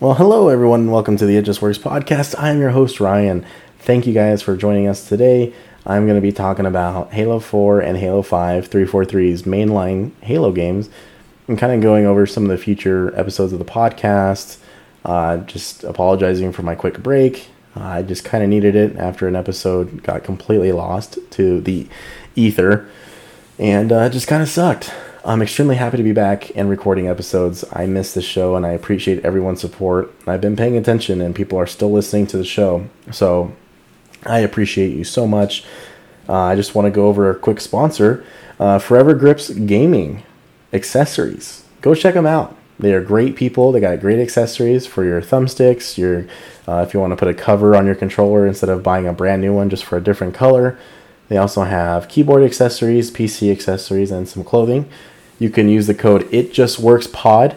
Well, hello everyone, and welcome to the It Just Works podcast. I am your host Ryan. Thank you guys for joining us today. I'm going to be talking about Halo 4 and Halo 5 343's mainline Halo games and kind of going over some of the future episodes of the podcast. Uh, just apologizing for my quick break. I just kind of needed it after an episode got completely lost to the ether and uh, just kind of sucked. I'm extremely happy to be back and recording episodes. I miss the show and I appreciate everyone's support. I've been paying attention and people are still listening to the show. So I appreciate you so much. Uh, I just want to go over a quick sponsor uh, Forever Grips Gaming Accessories. Go check them out. They are great people. They got great accessories for your thumbsticks. Your uh, if you want to put a cover on your controller instead of buying a brand new one just for a different color. They also have keyboard accessories, PC accessories, and some clothing. You can use the code It Just Works Pod,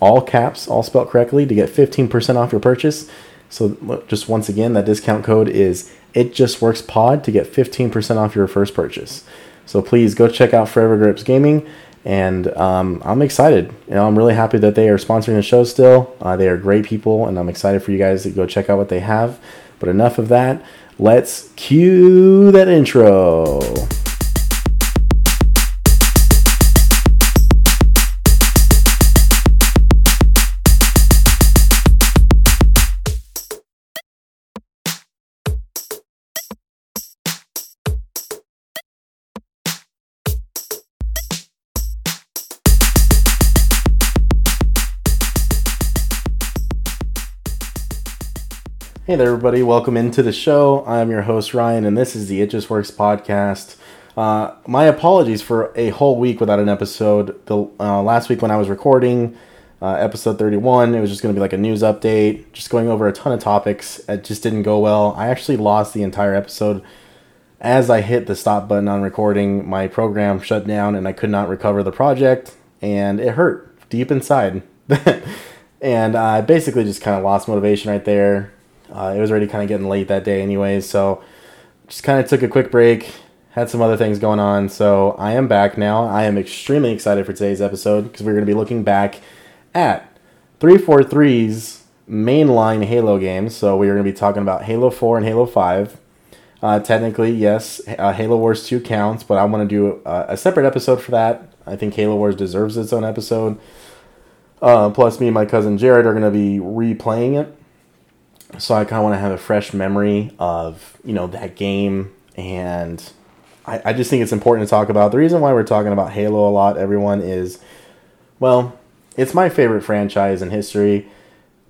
all caps, all spelled correctly, to get 15% off your purchase. So just once again, that discount code is It Just Works Pod to get 15% off your first purchase. So please go check out Forever Grips Gaming, and um, I'm excited. You know, I'm really happy that they are sponsoring the show still. Uh, they are great people, and I'm excited for you guys to go check out what they have. But enough of that. Let's cue that intro. Hey there, everybody. Welcome into the show. I'm your host, Ryan, and this is the It Just Works podcast. Uh, my apologies for a whole week without an episode. The uh, last week when I was recording uh, episode 31, it was just going to be like a news update, just going over a ton of topics. It just didn't go well. I actually lost the entire episode. As I hit the stop button on recording, my program shut down and I could not recover the project, and it hurt deep inside. and I basically just kind of lost motivation right there uh, it was already kind of getting late that day, anyways. So just kind of took a quick break. Had some other things going on. So I am back now. I am extremely excited for today's episode because we're going to be looking back at 343's mainline Halo games. So we are going to be talking about Halo 4 and Halo 5. Uh, technically, yes, uh, Halo Wars 2 counts, but I want to do a, a, separate episode for that. I think Halo Wars deserves its own episode. Uh, plus, me and my cousin Jared are going to be replaying it so I kind of want to have a fresh memory of you know that game, and I, I just think it's important to talk about. The reason why we're talking about Halo a lot, everyone, is well, it's my favorite franchise in history.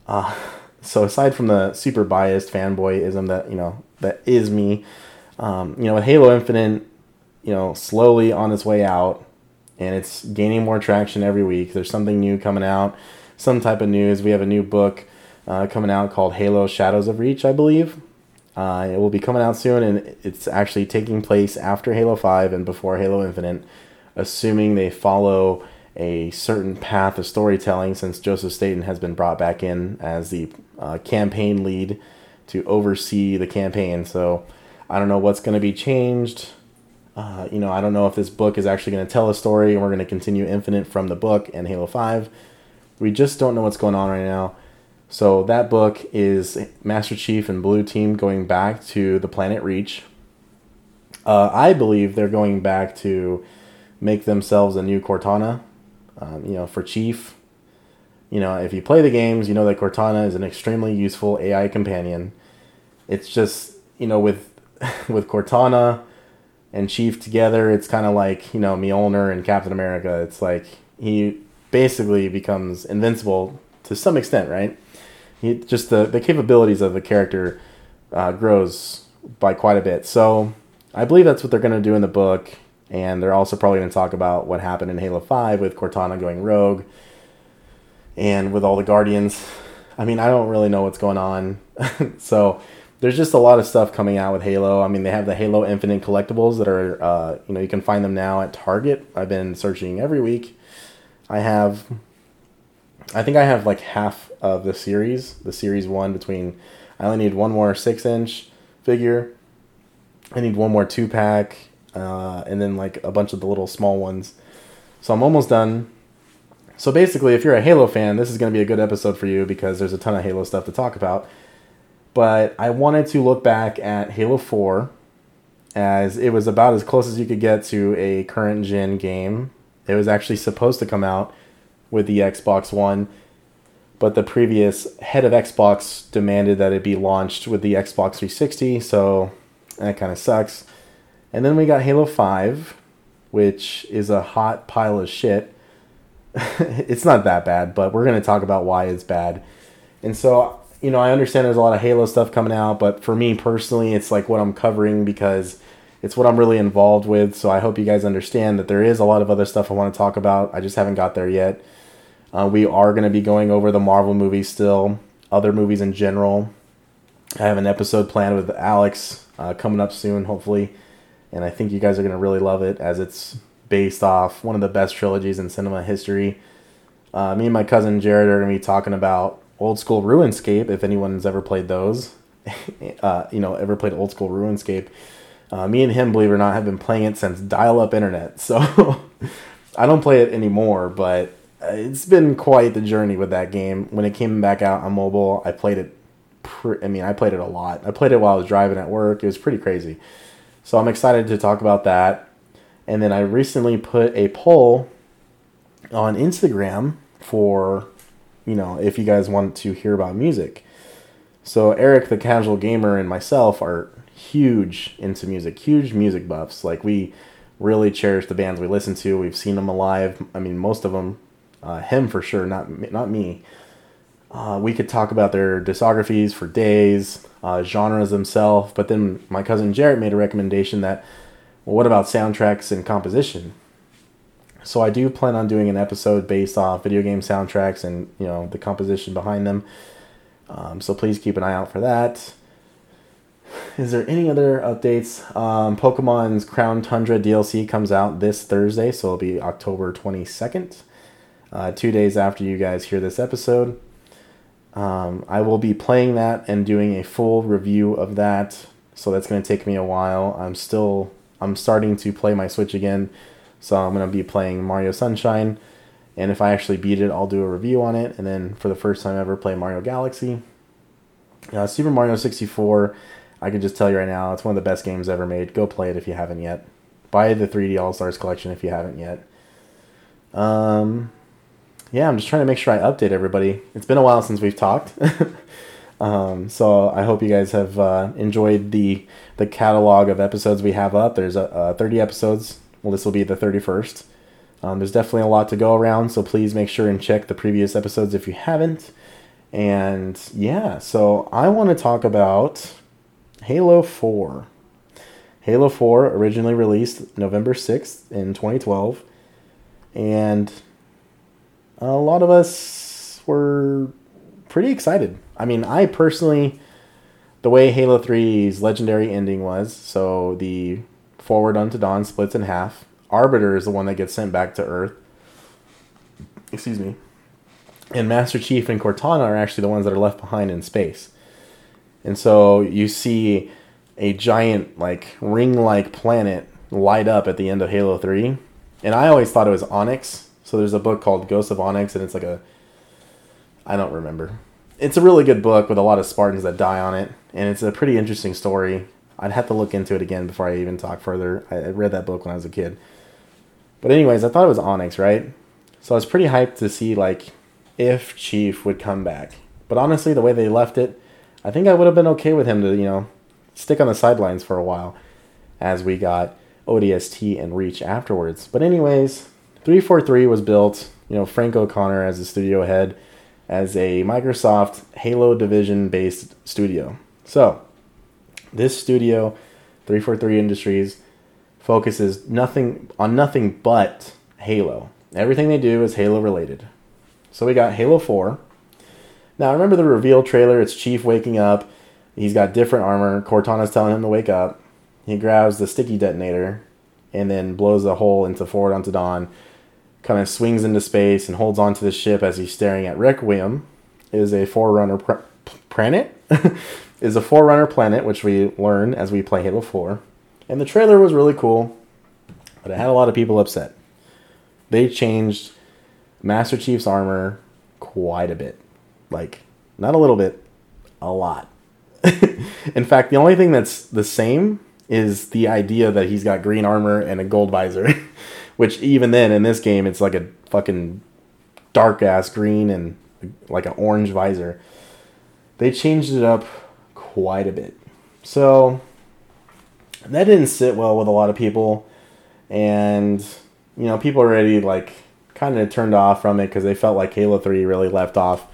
Uh, so aside from the super biased fanboyism that you know that is me, um, you know, with Halo Infinite, you know, slowly on its way out, and it's gaining more traction every week. There's something new coming out, some type of news. We have a new book uh, coming out called Halo Shadows of Reach, I believe. Uh, it will be coming out soon, and it's actually taking place after Halo 5 and before Halo Infinite, assuming they follow a certain path of storytelling since Joseph Staten has been brought back in as the uh, campaign lead to oversee the campaign. So I don't know what's going to be changed. Uh, you know, I don't know if this book is actually going to tell a story and we're going to continue Infinite from the book and Halo 5. We just don't know what's going on right now. So that book is Master Chief and Blue Team going back to the planet Reach. Uh, I believe they're going back to make themselves a new Cortana. Um, you know, for Chief. You know, if you play the games, you know that Cortana is an extremely useful AI companion. It's just you know with with Cortana and Chief together, it's kind of like you know Mjolnir and Captain America. It's like he basically becomes invincible to some extent, right? He just the the capabilities of the character uh, grows by quite a bit. So I believe that's what they're going to do in the book, and they're also probably going to talk about what happened in Halo Five with Cortana going rogue, and with all the Guardians. I mean, I don't really know what's going on, so there's just a lot of stuff coming out with Halo. I mean, they have the Halo Infinite collectibles that are, uh, you know, you can find them now at Target. I've been searching every week. I have I think I have like half of the series, the series one between. I only need one more six inch figure. I need one more two pack, uh, and then like a bunch of the little small ones. So I'm almost done. So basically, if you're a Halo fan, this is going to be a good episode for you because there's a ton of Halo stuff to talk about. But I wanted to look back at Halo 4 as it was about as close as you could get to a current gen game. It was actually supposed to come out with the Xbox One, but the previous head of Xbox demanded that it be launched with the Xbox 360, so that kind of sucks. And then we got Halo 5, which is a hot pile of shit. it's not that bad, but we're going to talk about why it's bad. And so, you know, I understand there's a lot of Halo stuff coming out, but for me personally, it's like what I'm covering because it's what I'm really involved with. So I hope you guys understand that there is a lot of other stuff I want to talk about. I just haven't got there yet. Uh, we are going to be going over the Marvel movies still, other movies in general. I have an episode planned with Alex uh, coming up soon, hopefully and I think you guys are going to really love it as it's based off one of the best trilogies in cinema history. Uh, me and my cousin Jared are going to be talking about old school RuneScape, if anyone's ever played those. uh, you know, ever played old school RuneScape. Uh, me and him, believe it or not, have been playing it since dial up internet. So I don't play it anymore, but Uh, it's been quite the journey with that game. When it came back out on mobile, I played it. Pre- I mean, I played it a lot. I played it while I was driving at work. It was pretty crazy. So I'm excited to talk about that. And then I recently put a poll on Instagram for, you know, if you guys want to hear about music. So Eric, the casual gamer, and myself are huge into music, huge music buffs. Like we really cherish the bands we listen to. We've seen them alive. I mean, most of them. Uh, him for sure, not not me. Uh, we could talk about their discographies for days uh, genres themselves. But then my cousin Jarrett made a recommendation that, well, what about soundtracks and composition? So I do plan on doing an episode based off video game soundtracks and you know the composition behind them. Um, so please keep an eye out for that. Is there any other updates? Um, Pokemon's Crown Tundra DLC comes out this Thursday, so it'll be October 22nd, uh, two days after you guys hear this episode. Um, I will be playing that and doing a full review of that. So that's going to take me a while. I'm still I'm starting to play my Switch again, so I'm going to be playing Mario Sunshine. And if I actually beat it, I'll do a review on it. And then for the first time ever, play Mario Galaxy. Uh, Super Mario 64, I can just tell you right now, it's one of the best games ever made. Go play it if you haven't yet. Buy the 3D All Stars collection if you haven't yet. Um, yeah, I'm just trying to make sure I update everybody. It's been a while since we've talked. um, so I hope you guys have uh, enjoyed the the catalog of episodes we have up. There's a, uh, 30 episodes. Well, this will be the 31st. Um, there's definitely a lot to go around, so please make sure and check the previous episodes if you haven't. And yeah, so I want to talk about Halo 4. Halo 4 originally released November 6th in 2012. And a lot of us were pretty excited. I mean, I personally, the way Halo 3's legendary ending was, so the forward unto dawn splits in half. Arbiter is the one that gets sent back to Earth. Excuse me. And Master Chief and Cortana are actually the ones that are left behind in space. And so you see a giant, like, ring like planet light up at the end of Halo 3. And I always thought it was Onyx so there's a book called Ghost of Onyx, and it's like a I don't remember. It's a really good book with a lot of Spartans that die on it, and it's a pretty interesting story. I'd have to look into it again before I even talk further. I read that book when I was a kid. But anyways, I thought it was Onyx, right? So I was pretty hyped to see like if Chief would come back. But honestly, the way they left it, I think I would have been okay with him to, you know, stick on the sidelines for a while as we got ODST and Reach afterwards. But anyways, 343 was built, you know, Frank O'Connor as the studio head, as a Microsoft Halo Division based studio. So, this studio, 343 Industries, focuses nothing on nothing but Halo. Everything they do is Halo related. So we got Halo 4. Now remember the reveal trailer, it's Chief waking up. He's got different armor. Cortana's telling him to wake up. He grabs the sticky detonator and then blows a hole into Forward Unto Dawn kind of swings into space and holds onto the ship as he's staring at Requiem, is a Forerunner pr- planet. is a Forerunner planet, which we learn as we play Halo 4. And the trailer was really cool, but it had a lot of people upset. They changed Master Chief's armor quite a bit. Like, not a little bit, a lot. in fact, the only thing that's the same is the idea that he's got green armor and a gold visor, which even then in this game it's like a fucking dark ass green and like an orange visor. They changed it up quite a bit. So that didn't sit well with a lot of people and you know, people already like kind of turned off from it because they felt like Halo 3 really left off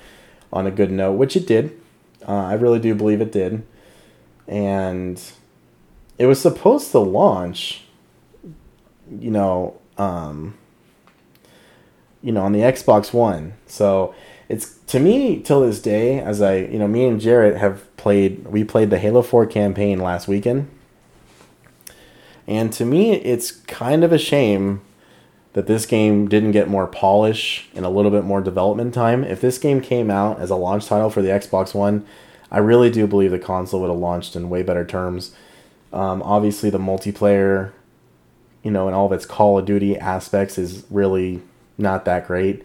on a good note, which it did. Uh, I really do believe it did. And it was supposed to launch, you know, um, you know, on the Xbox One. So it's to me till this day, as I, you know, me and Jarrett have played, we played the Halo 4 campaign last weekend. And to me, it's kind of a shame that this game didn't get more polish and a little bit more development time. If this game came out as a launch title for the Xbox One, I really do believe the console would have launched in way better terms. Um, obviously, the multiplayer, you know, and all of its Call of Duty aspects is really not that great.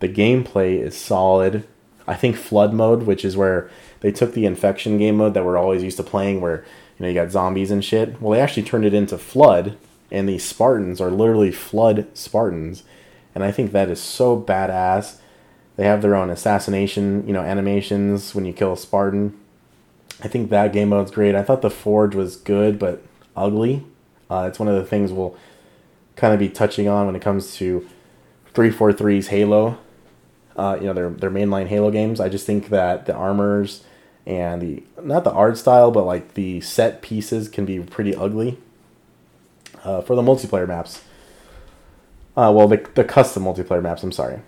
The gameplay is solid. I think Flood mode, which is where they took the infection game mode that we're always used to playing, where you know you got zombies and shit. Well, they actually turned it into Flood, and the Spartans are literally Flood Spartans, and I think that is so badass. They have their own assassination, you know, animations when you kill a Spartan. I think that game mode's great. I thought the Forge was good but ugly. Uh, it's one of the things we'll kind of be touching on when it comes to 343's Halo. Uh, you know, their their mainline Halo games. I just think that the armors and the not the art style, but like the set pieces can be pretty ugly uh, for the multiplayer maps. Uh, well, the, the custom multiplayer maps, I'm sorry.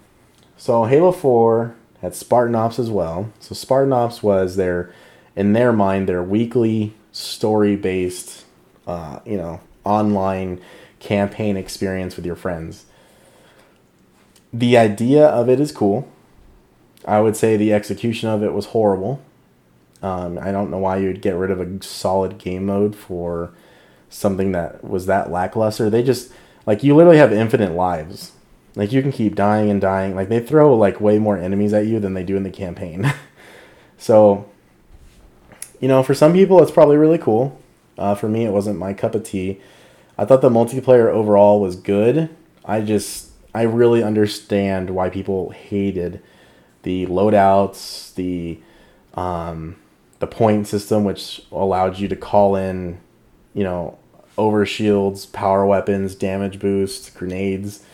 So Halo 4 had Spartan Ops as well. So Spartan Ops was their, in their mind, their weekly story-based, uh, you know, online campaign experience with your friends. The idea of it is cool. I would say the execution of it was horrible. Um, I don't know why you'd get rid of a solid game mode for something that was that lackluster. They just like you literally have infinite lives. Like you can keep dying and dying. Like they throw like way more enemies at you than they do in the campaign. so, you know, for some people it's probably really cool. Uh, for me, it wasn't my cup of tea. I thought the multiplayer overall was good. I just I really understand why people hated the loadouts, the um, the point system, which allowed you to call in, you know, over shields, power weapons, damage boost, grenades.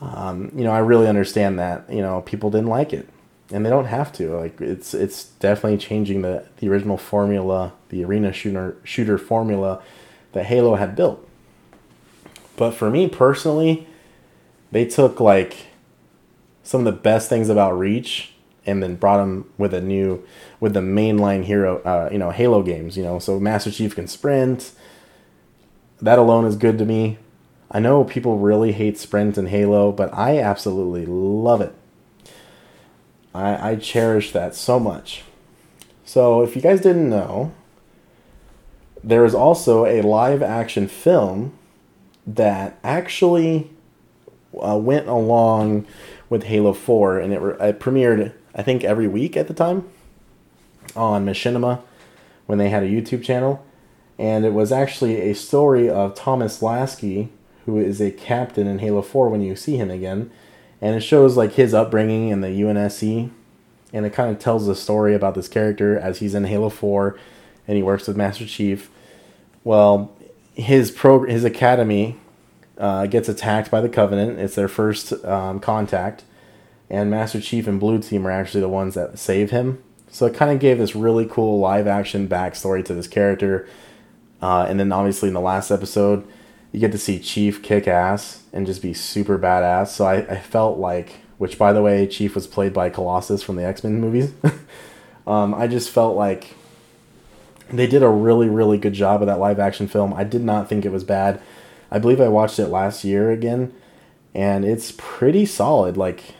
Um, you know, I really understand that. You know, people didn't like it, and they don't have to. Like, it's it's definitely changing the the original formula, the arena shooter shooter formula that Halo had built. But for me personally, they took like some of the best things about Reach and then brought them with a new with the mainline hero uh, you know halo games you know so master chief can sprint that alone is good to me. I know people really hate Sprint and Halo, but I absolutely love it. I, I cherish that so much. So, if you guys didn't know, there is also a live action film that actually uh, went along with Halo 4, and it, it premiered, I think, every week at the time on Machinima when they had a YouTube channel and it was actually a story of Thomas Lasky, who is a captain in Halo 4 when you see him again, and it shows like his upbringing in the UNSC, and it kind of tells the story about this character as he's in Halo 4 and he works with Master Chief. Well, his pro his academy uh, gets attacked by the Covenant. It's their first um, contact, and Master Chief and Blue Team are actually the ones that save him. So it kind of gave this really cool live action backstory to this character uh, and then obviously in the last episode, you get to see Chief kick ass and just be super badass. So I, I felt like, which by the way, Chief was played by Colossus from the X Men movies. um, I just felt like they did a really, really good job of that live action film. I did not think it was bad. I believe I watched it last year again, and it's pretty solid. Like,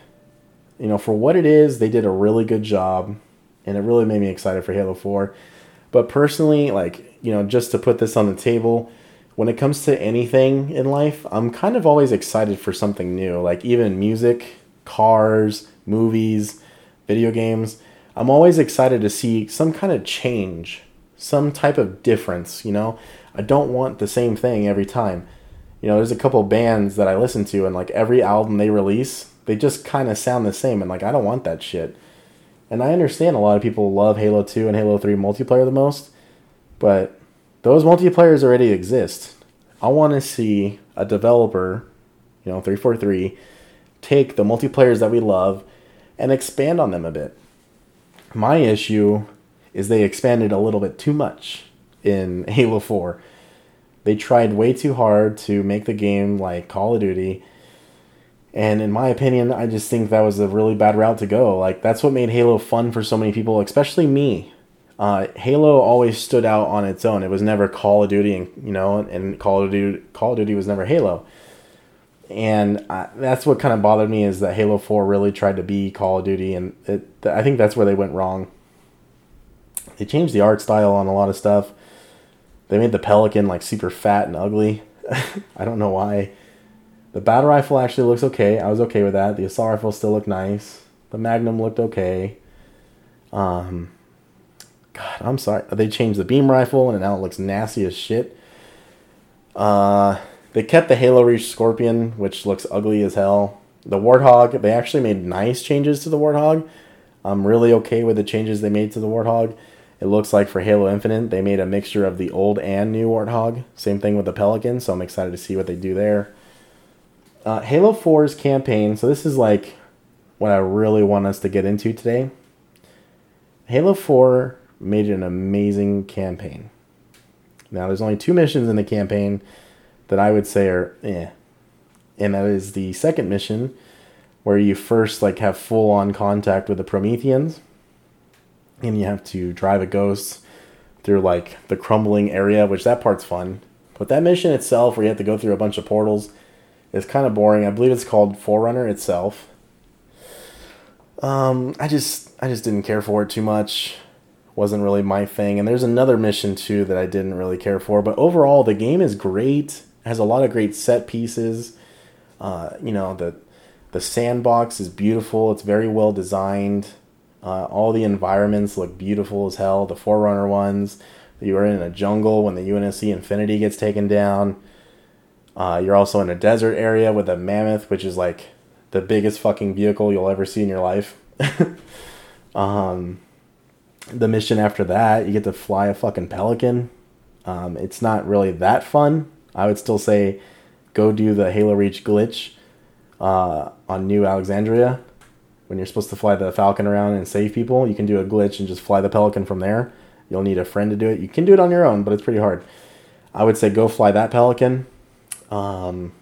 you know, for what it is, they did a really good job, and it really made me excited for Halo 4. But personally, like, you know, just to put this on the table, when it comes to anything in life, I'm kind of always excited for something new. Like even music, cars, movies, video games. I'm always excited to see some kind of change, some type of difference, you know? I don't want the same thing every time. You know, there's a couple bands that I listen to and like every album they release, they just kind of sound the same and like I don't want that shit. And I understand a lot of people love Halo 2 and Halo 3 multiplayer the most, but those multiplayers already exist. I want to see a developer, you know, 343, take the multiplayers that we love and expand on them a bit. My issue is they expanded a little bit too much in Halo 4. They tried way too hard to make the game like Call of Duty. And in my opinion, I just think that was a really bad route to go. Like, that's what made Halo fun for so many people, especially me uh, Halo always stood out on its own. It was never Call of Duty, and you know, and Call of Duty, Call of Duty was never Halo. And I, that's what kind of bothered me is that Halo Four really tried to be Call of Duty, and it, I think that's where they went wrong. They changed the art style on a lot of stuff. They made the Pelican like super fat and ugly. I don't know why. The battle rifle actually looks okay. I was okay with that. The assault rifle still looked nice. The Magnum looked okay. Um, God, I'm sorry. They changed the beam rifle and now it looks nasty as shit. Uh, they kept the Halo Reach Scorpion, which looks ugly as hell. The Warthog, they actually made nice changes to the Warthog. I'm really okay with the changes they made to the Warthog. It looks like for Halo Infinite, they made a mixture of the old and new Warthog. Same thing with the Pelican, so I'm excited to see what they do there. Uh, Halo 4's campaign, so this is like what I really want us to get into today. Halo 4 made it an amazing campaign. Now, there's only two missions in the campaign that I would say are eh. And that is the second mission where you first like have full on contact with the Prometheans and you have to drive a ghost through like the crumbling area, which that part's fun. But that mission itself where you have to go through a bunch of portals is kind of boring. I believe it's called Forerunner itself. Um, I just I just didn't care for it too much wasn't really my thing. And there's another mission too that I didn't really care for. But overall, the game is great. It has a lot of great set pieces. Uh, you know, the the sandbox is beautiful. It's very well designed. Uh, all the environments look beautiful as hell. The Forerunner ones. You are in a jungle when the UNSC Infinity gets taken down. Uh, you're also in a desert area with a mammoth, which is like the biggest fucking vehicle you'll ever see in your life. um, the mission after that, you get to fly a fucking pelican. Um, it's not really that fun. I would still say go do the Halo Reach glitch uh, on New Alexandria when you're supposed to fly the Falcon around and save people. You can do a glitch and just fly the Pelican from there. You'll need a friend to do it. You can do it on your own, but it's pretty hard. I would say go fly that Pelican. Um,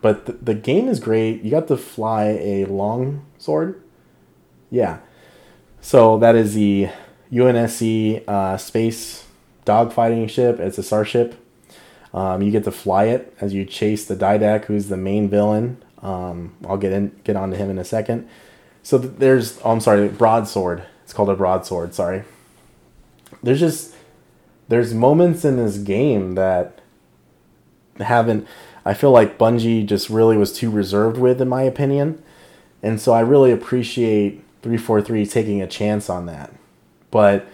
but the, the game is great. You got to fly a long sword. Yeah. So that is the UNSC uh, space dogfighting ship. It's a starship. Um, you get to fly it as you chase the Didact, who's the main villain. Um, I'll get in get onto him in a second. So there's oh, I'm sorry, broadsword. It's called a broadsword. Sorry. There's just there's moments in this game that haven't. I feel like Bungie just really was too reserved with, in my opinion, and so I really appreciate 343 taking a chance on that. But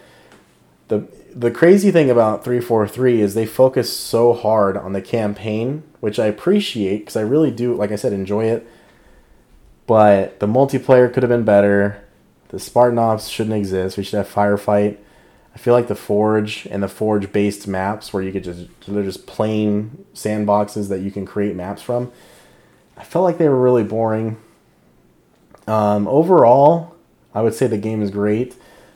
the the crazy thing about 343 is they focus so hard on the campaign, which I appreciate because I really do, like I said, enjoy it. But the multiplayer could have been better. The Spartan Ops shouldn't exist. We should have Firefight. I feel like the Forge and the Forge based maps where you could just, they're just plain sandboxes that you can create maps from. I felt like they were really boring. Um, overall, I would say the game is great.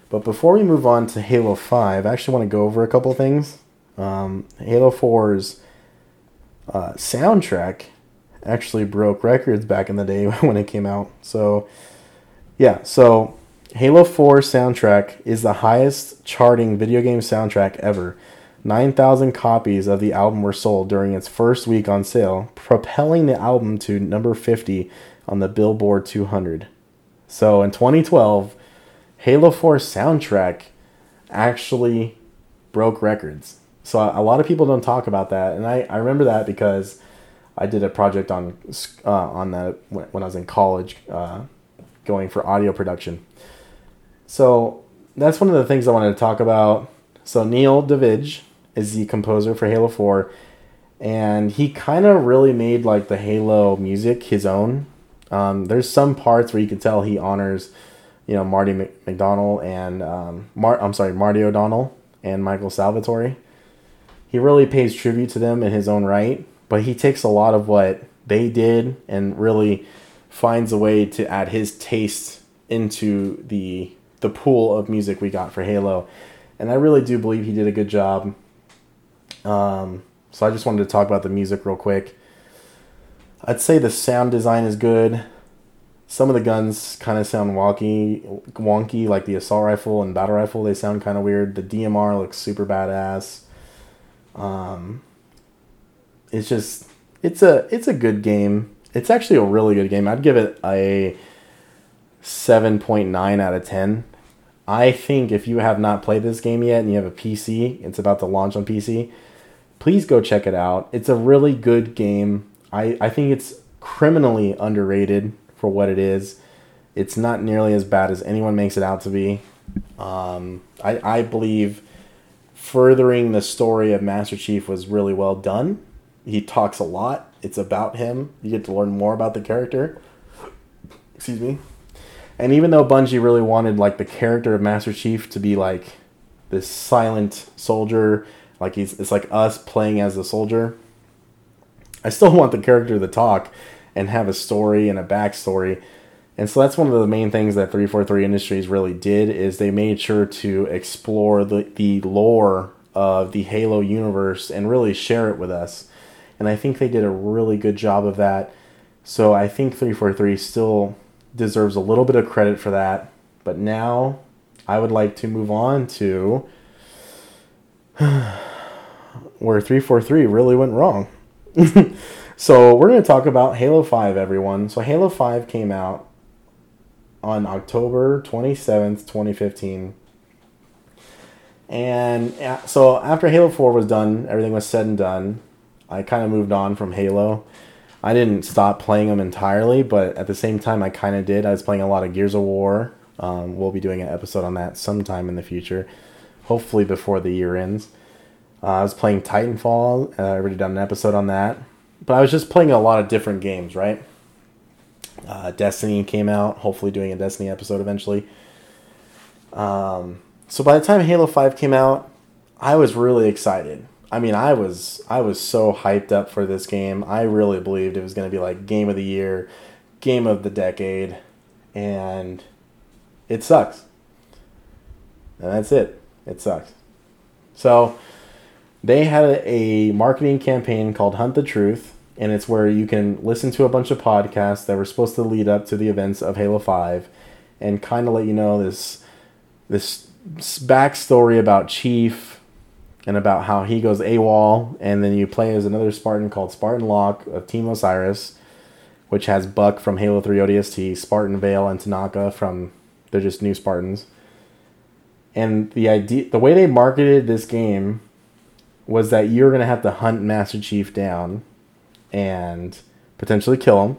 But before we move on to Halo 5, I actually want to go over a couple things. Um, Halo 4's uh, soundtrack actually broke records back in the day when it came out. So, yeah, so Halo 4 soundtrack is the highest charting video game soundtrack ever. 9,000 copies of the album were sold during its first week on sale, propelling the album to number 50 on the Billboard 200. So in 2012, Halo 4 soundtrack actually broke records. So a lot of people don't talk about that, and I, I remember that because I did a project on uh, on that when I was in college, uh, going for audio production. So that's one of the things I wanted to talk about. So Neil Davidge is the composer for Halo Four, and he kind of really made like the Halo music his own. Um, there's some parts where you can tell he honors, you know, Marty McDonald and um, Mar- I'm sorry, Marty O'Donnell and Michael Salvatori. He really pays tribute to them in his own right, but he takes a lot of what they did and really finds a way to add his taste into the the pool of music we got for Halo. And I really do believe he did a good job. Um, so I just wanted to talk about the music real quick. I'd say the sound design is good. Some of the guns kind of sound wonky, wonky, like the assault rifle and battle rifle. They sound kind of weird. The DMR looks super badass. Um, it's just it's a it's a good game. It's actually a really good game. I'd give it a seven point nine out of ten. I think if you have not played this game yet and you have a PC, it's about to launch on PC please go check it out. It's a really good game. I, I think it's criminally underrated for what it is. It's not nearly as bad as anyone makes it out to be. Um, I, I believe furthering the story of Master Chief was really well done. He talks a lot. It's about him. You get to learn more about the character. Excuse me. And even though Bungie really wanted like the character of Master Chief to be like this silent soldier like he's it's like us playing as a soldier. I still want the character to talk and have a story and a backstory. And so that's one of the main things that 343 Industries really did is they made sure to explore the, the lore of the Halo universe and really share it with us. And I think they did a really good job of that. So I think 343 still deserves a little bit of credit for that. But now I would like to move on to where 343 really went wrong. so we're going to talk about Halo 5, everyone. So Halo 5 came out on October 27th, 2015. And so after Halo 4 was done, everything was said and done, I kind of moved on from Halo. I didn't stop playing them entirely, but at the same time, I kind of did. I was playing a lot of Gears of War. Um, we'll be doing an episode on that sometime in the future, hopefully before the year ends. Uh, I was playing Titanfall. Uh, I already done an episode on that. But I was just playing a lot of different games, right? Uh, Destiny came out. Hopefully, doing a Destiny episode eventually. Um, so by the time Halo Five came out, I was really excited. I mean, I was I was so hyped up for this game. I really believed it was going to be like game of the year, game of the decade, and it sucks. And that's it. It sucks. So they had a marketing campaign called Hunt the Truth, and it's where you can listen to a bunch of podcasts that were supposed to lead up to the events of Halo 5 and kind of let you know this this backstory about Chief and about how he goes AWOL, and then you play as another Spartan called Spartan Locke of Team Osiris, which has Buck from Halo 3 ODST, Spartan Vale, and Tanaka from they're just new Spartans. And the idea, the way they marketed this game was that you're going to have to hunt Master Chief down and potentially kill him,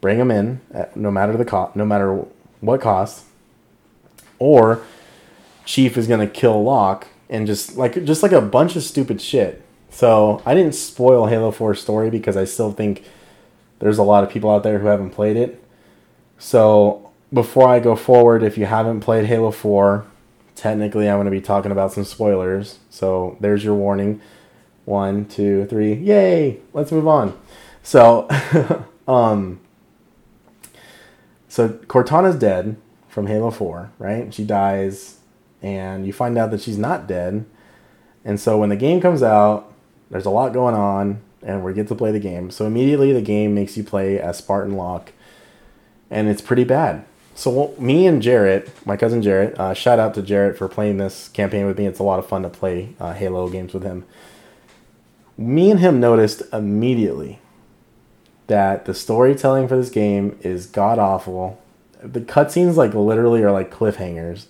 bring him in, at, no matter the cost, no matter what cost, or Chief is going to kill Locke and just like just like a bunch of stupid shit. So I didn't spoil Halo 4 story because I still think there's a lot of people out there who haven't played it. So before I go forward, if you haven't played Halo 4, technically I'm going to be talking about some spoilers. So there's your warning. One, two, three. Yay! Let's move on. So, um, so Cortana's dead from Halo 4, right? She dies, and you find out that she's not dead. And so when the game comes out, there's a lot going on, and we get to play the game. So immediately the game makes you play as Spartan Locke, and it's pretty bad. So me and Jarrett, my cousin Jarrett, uh, shout out to Jarrett for playing this campaign with me. It's a lot of fun to play uh, Halo games with him. Me and him noticed immediately that the storytelling for this game is god awful. The cutscenes like literally are like cliffhangers.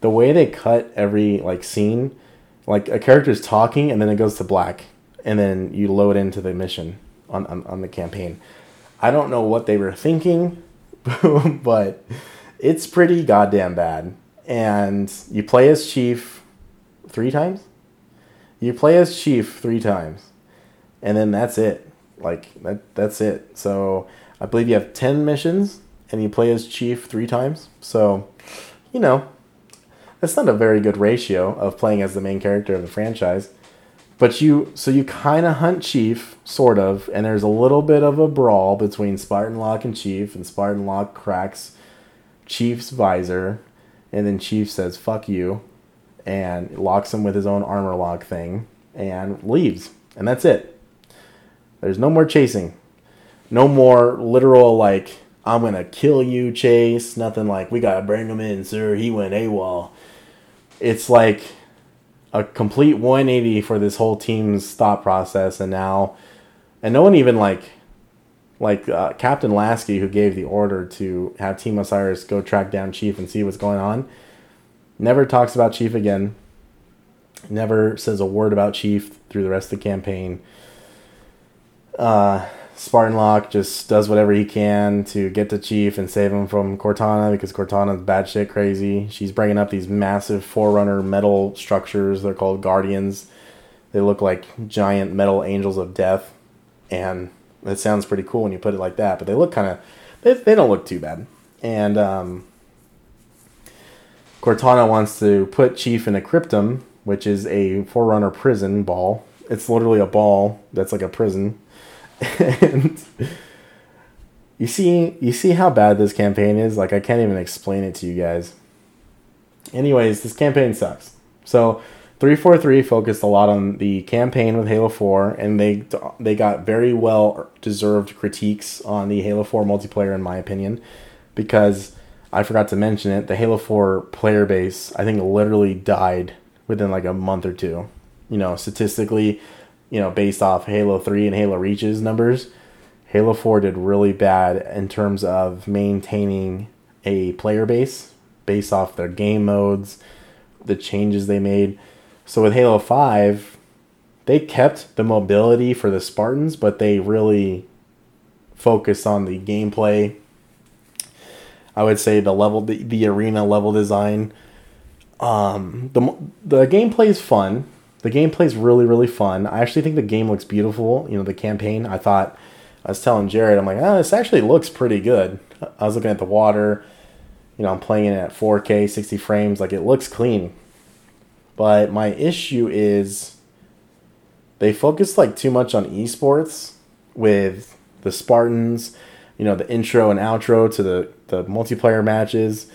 The way they cut every like scene like a character's talking and then it goes to black and then you load into the mission on, on, on the campaign. I don't know what they were thinking, but it's pretty goddamn bad. And you play as Chief three times? You play as Chief three times. And then that's it. Like that that's it. So I believe you have 10 missions and you play as Chief 3 times. So, you know, that's not a very good ratio of playing as the main character of the franchise. But you, so you kind of hunt Chief, sort of, and there's a little bit of a brawl between Spartan Locke and Chief, and Spartan Locke cracks Chief's visor, and then Chief says, fuck you, and locks him with his own armor lock thing, and leaves. And that's it. There's no more chasing. No more literal, like, I'm gonna kill you chase. Nothing like, we gotta bring him in, sir. He went AWOL. It's like a complete 180 for this whole team's thought process, and now, and no one even like, like uh, Captain Lasky, who gave the order to have Team Osiris go track down Chief and see what's going on, never talks about Chief again. Never says a word about Chief through the rest of the campaign. Uh, Spartan Locke just does whatever he can to get to Chief and save him from Cortana because Cortana's batshit crazy. She's bringing up these massive Forerunner metal structures. They're called Guardians. They look like giant metal angels of death, and it sounds pretty cool when you put it like that. But they look kind of they, they don't look too bad. And um, Cortana wants to put Chief in a cryptum, which is a Forerunner prison ball. It's literally a ball that's like a prison and you see you see how bad this campaign is? Like i can't even explain it to you guys. Anyways this campaign sucks. So 343 focused a lot on the campaign with halo 4 and they they got very well deserved critiques on the halo 4 multiplayer in my opinion because i forgot to mention it the halo 4 player base i think literally died within like a month or two. You know statistically you know, based off Halo 3 and Halo Reaches numbers, Halo 4 did really bad in terms of maintaining a player base based off their game modes, the changes they made. So with Halo 5, they kept the mobility for the Spartans, but they really focused on the gameplay. I would say the level, the, the arena level design. Um, the the gameplay is fun. The gameplay is really, really fun. I actually think the game looks beautiful. You know, the campaign. I thought I was telling Jared, I'm like, oh, this actually looks pretty good. I was looking at the water. You know, I'm playing it at 4K, 60 frames. Like, it looks clean. But my issue is they focus like too much on esports with the Spartans. You know, the intro and outro to the the multiplayer matches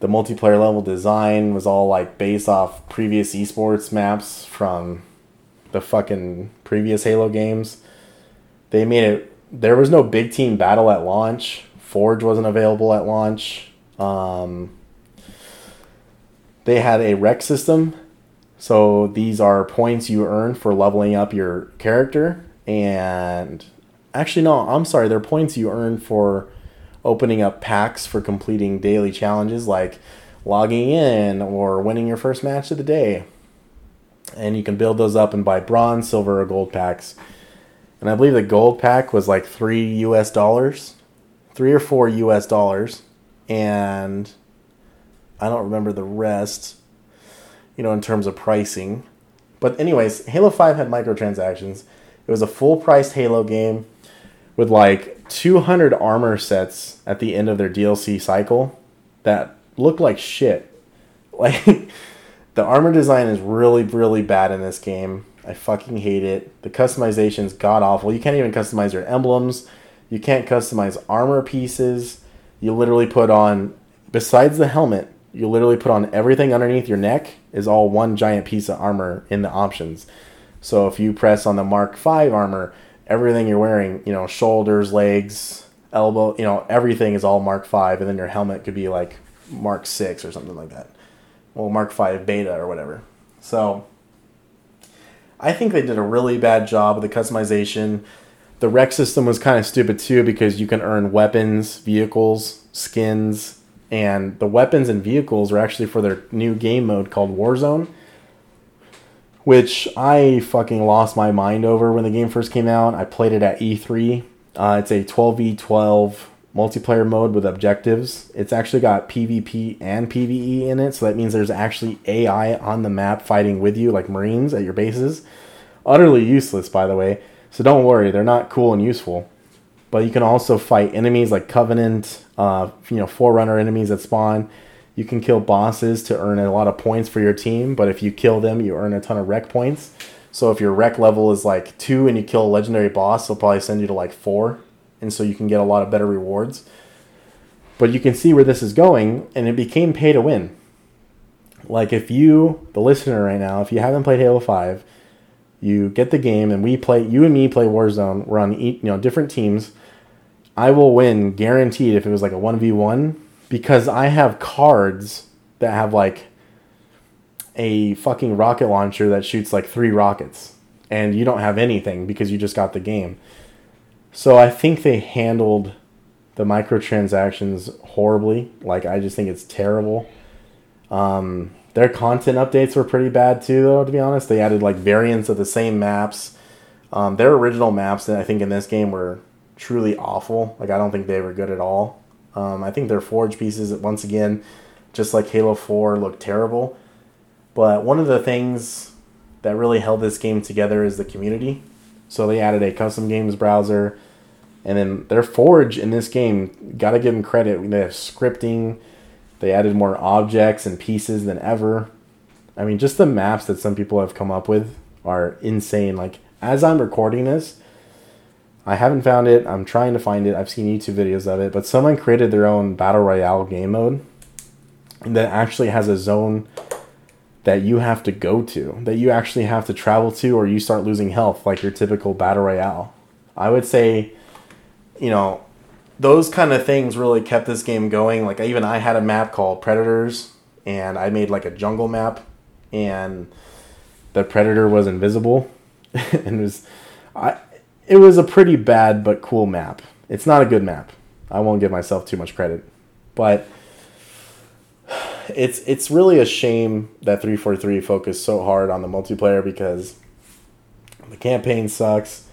the multiplayer level design was all like based off previous esports maps from the fucking previous Halo games. They made it. There was no big team battle at launch. Forge wasn't available at launch. Um, they had a rec system. So these are points you earn for leveling up your character. And actually, no, I'm sorry. They're points you earn for opening up packs for completing daily challenges like logging in or winning your first match of the day. And you can build those up and buy bronze, silver, or gold packs. And I believe the gold pack was like three US dollars, three or four US dollars. And I don't remember the rest, you know, in terms of pricing. But, anyways, Halo 5 had microtransactions. It was a full priced Halo game with like 200 armor sets at the end of their DLC cycle that look like shit. Like the armor design is really really bad in this game. I fucking hate it. The customization's god awful. You can't even customize your emblems. You can't customize armor pieces. You literally put on besides the helmet, you literally put on everything underneath your neck is all one giant piece of armor in the options. So if you press on the Mark V armor, everything you're wearing, you know, shoulders, legs, elbow, you know, everything is all Mark Five, and then your helmet could be like Mark Six or something like that. Well, Mark Five Beta or whatever. So, I think they did a really bad job with the customization. The rec system was kind of stupid too because you can earn weapons, vehicles, skins, and the weapons and vehicles are actually for their new game mode called Warzone. Which I fucking lost my mind over when the game first came out. I played it at E3. Uh, it's a 12v12 multiplayer mode with objectives. It's actually got PvP and PvE in it, so that means there's actually AI on the map fighting with you, like Marines at your bases. Utterly useless, by the way. So don't worry, they're not cool and useful. But you can also fight enemies like Covenant, uh, you know, Forerunner enemies that spawn. You can kill bosses to earn a lot of points for your team, but if you kill them, you earn a ton of REQ points. So if your REQ level is like two and you kill a legendary boss, they'll probably send you to like four, and so you can get a lot of better rewards. But you can see where this is going, and it became pay to win. Like if you, the listener right now, if you haven't played Halo Five, you get the game, and we play. You and me play Warzone. We're on you know different teams. I will win guaranteed if it was like a one v one because I have cards that have like a fucking rocket launcher that shoots like three rockets, and you don't have anything because you just got the game. So I think they handled the microtransactions horribly. Like I just think it's terrible. Um, their content updates were pretty bad too, though. To be honest, they added like variants of the same maps. Um, their original maps, that I think, in this game were truly awful. Like I don't think they were good at all. Um, I think their forge pieces, once again, just like Halo 4, look terrible. But one of the things that really held this game together is the community. So they added a custom games browser, and then their forge in this game, gotta give them credit. They have scripting, they added more objects and pieces than ever. I mean, just the maps that some people have come up with are insane. Like, as I'm recording this, I haven't found it. I'm trying to find it. I've seen YouTube videos of it, but someone created their own battle royale game mode that actually has a zone that you have to go to, that you actually have to travel to, or you start losing health like your typical battle royale. I would say, you know, those kind of things really kept this game going. Like even I had a map called Predators, and I made like a jungle map, and the predator was invisible, and it was I it was a pretty bad but cool map. It's not a good map. I won't give myself too much credit, but it's it's really a shame that 343 focused so hard on the multiplayer because the campaign sucks.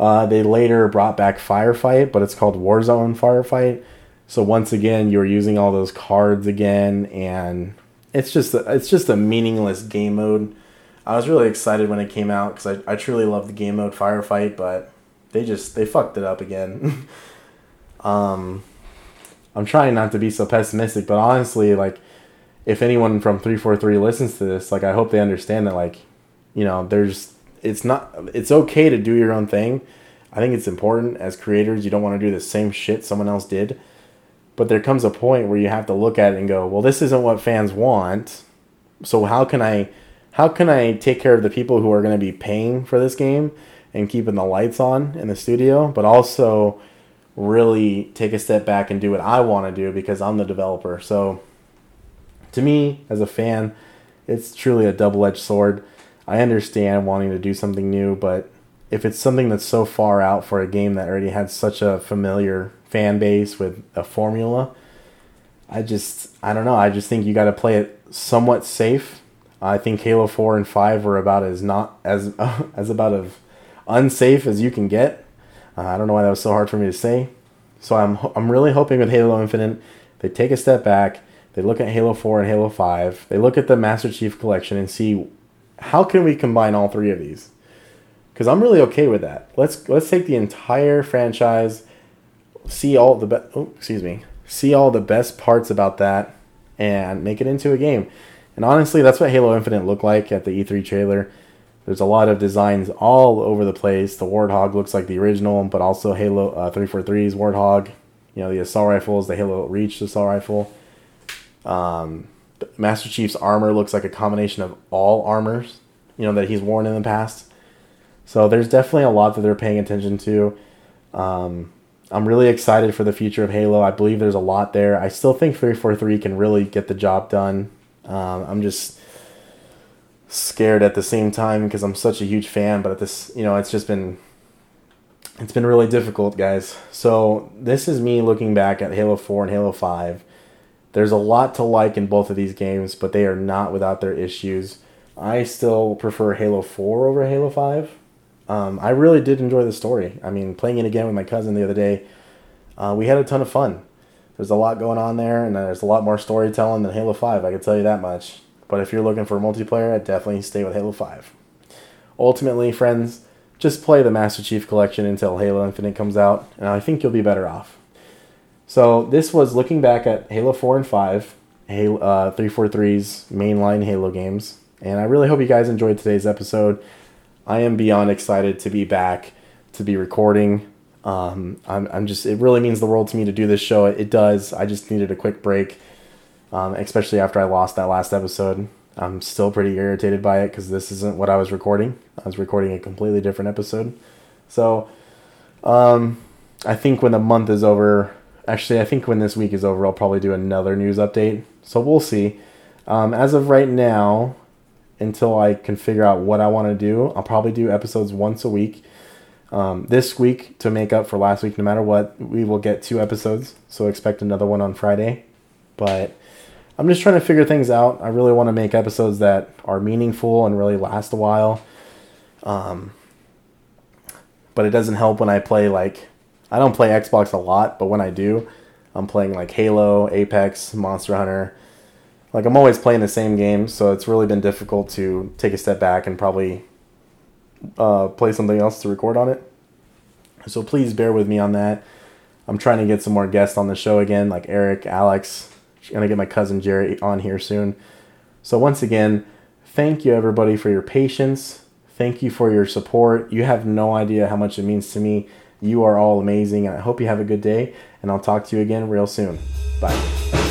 Uh, they later brought back Firefight, but it's called Warzone Firefight. So once again, you're using all those cards again, and it's just a, it's just a meaningless game mode. I was really excited when it came out because I, I truly love the game mode Firefight, but they just they fucked it up again. um, I'm trying not to be so pessimistic, but honestly, like if anyone from three four three listens to this, like I hope they understand that like you know there's it's not it's okay to do your own thing. I think it's important as creators. You don't want to do the same shit someone else did. But there comes a point where you have to look at it and go, well, this isn't what fans want. So how can I how can I take care of the people who are going to be paying for this game and keeping the lights on in the studio, but also really take a step back and do what I want to do because I'm the developer. So to me, as a fan, it's truly a double edged sword. I understand wanting to do something new, but if it's something that's so far out for a game that already had such a familiar fan base with a formula, I just I don't know. I just think you got to play it somewhat safe I think Halo Four and Five were about as not as as about as unsafe as you can get. Uh, I don't know why that was so hard for me to say. So I'm I'm really hoping with Halo Infinite they take a step back. They look at Halo Four and Halo Five. They look at the Master Chief Collection and see how can we combine all three of these. Because I'm really okay with that. Let's let's take the entire franchise, see all the be- oh, excuse me, see all the best parts about that, and make it into a game. And honestly, that's what Halo Infinite looked like at the E3 trailer. There's a lot of designs all over the place. The Warthog looks like the original, but also Halo uh, 343's Warthog. You know, the assault rifles, the Halo Reach assault rifle. Um, Master Chief's armor looks like a combination of all armors, you know, that he's worn in the past. So there's definitely a lot that they're paying attention to. Um, I'm really excited for the future of Halo. I believe there's a lot there. I still think 343 can really get the job done. Um, I'm just scared at the same time because I'm such a huge fan, but at this, you know, it's just been it's been really difficult, guys. So this is me looking back at Halo 4 and Halo 5. There's a lot to like in both of these games, but they are not without their issues. I still prefer Halo 4 over Halo 5. Um, I really did enjoy the story. I mean, playing it again with my cousin the other day, uh, we had a ton of fun. There's a lot going on there, and there's a lot more storytelling than Halo 5, I can tell you that much. But if you're looking for multiplayer, I'd definitely stay with Halo 5. Ultimately, friends, just play the Master Chief Collection until Halo Infinite comes out, and I think you'll be better off. So, this was looking back at Halo 4 and 5, Halo, uh, 343's mainline Halo games, and I really hope you guys enjoyed today's episode. I am beyond excited to be back, to be recording. Um, I'm, I'm just, it really means the world to me to do this show. It, does. I just needed a quick break, um, especially after I lost that last episode. I'm still pretty irritated by it because this isn't what I was recording. I was recording a completely different episode. So, um, I think when the month is over, actually, I think when this week is over, I'll probably do another news update. So we'll see. Um, as of right now, until I can figure out what I want to do. I'll probably do episodes once a week. Um, this week, to make up for last week, no matter what, we will get two episodes. So expect another one on Friday. But I'm just trying to figure things out. I really want to make episodes that are meaningful and really last a while. Um, but it doesn't help when I play like I don't play Xbox a lot, but when I do, I'm playing like Halo, Apex, Monster Hunter, like I'm always playing the same game, so it's really been difficult to take a step back and probably uh, play something else to record on it. So please bear with me on that. I'm trying to get some more guests on the show again, like Eric, Alex. I'm gonna get my cousin Jerry on here soon. So once again, thank you everybody for your patience. Thank you for your support. You have no idea how much it means to me. You are all amazing, and I hope you have a good day. And I'll talk to you again real soon. Bye.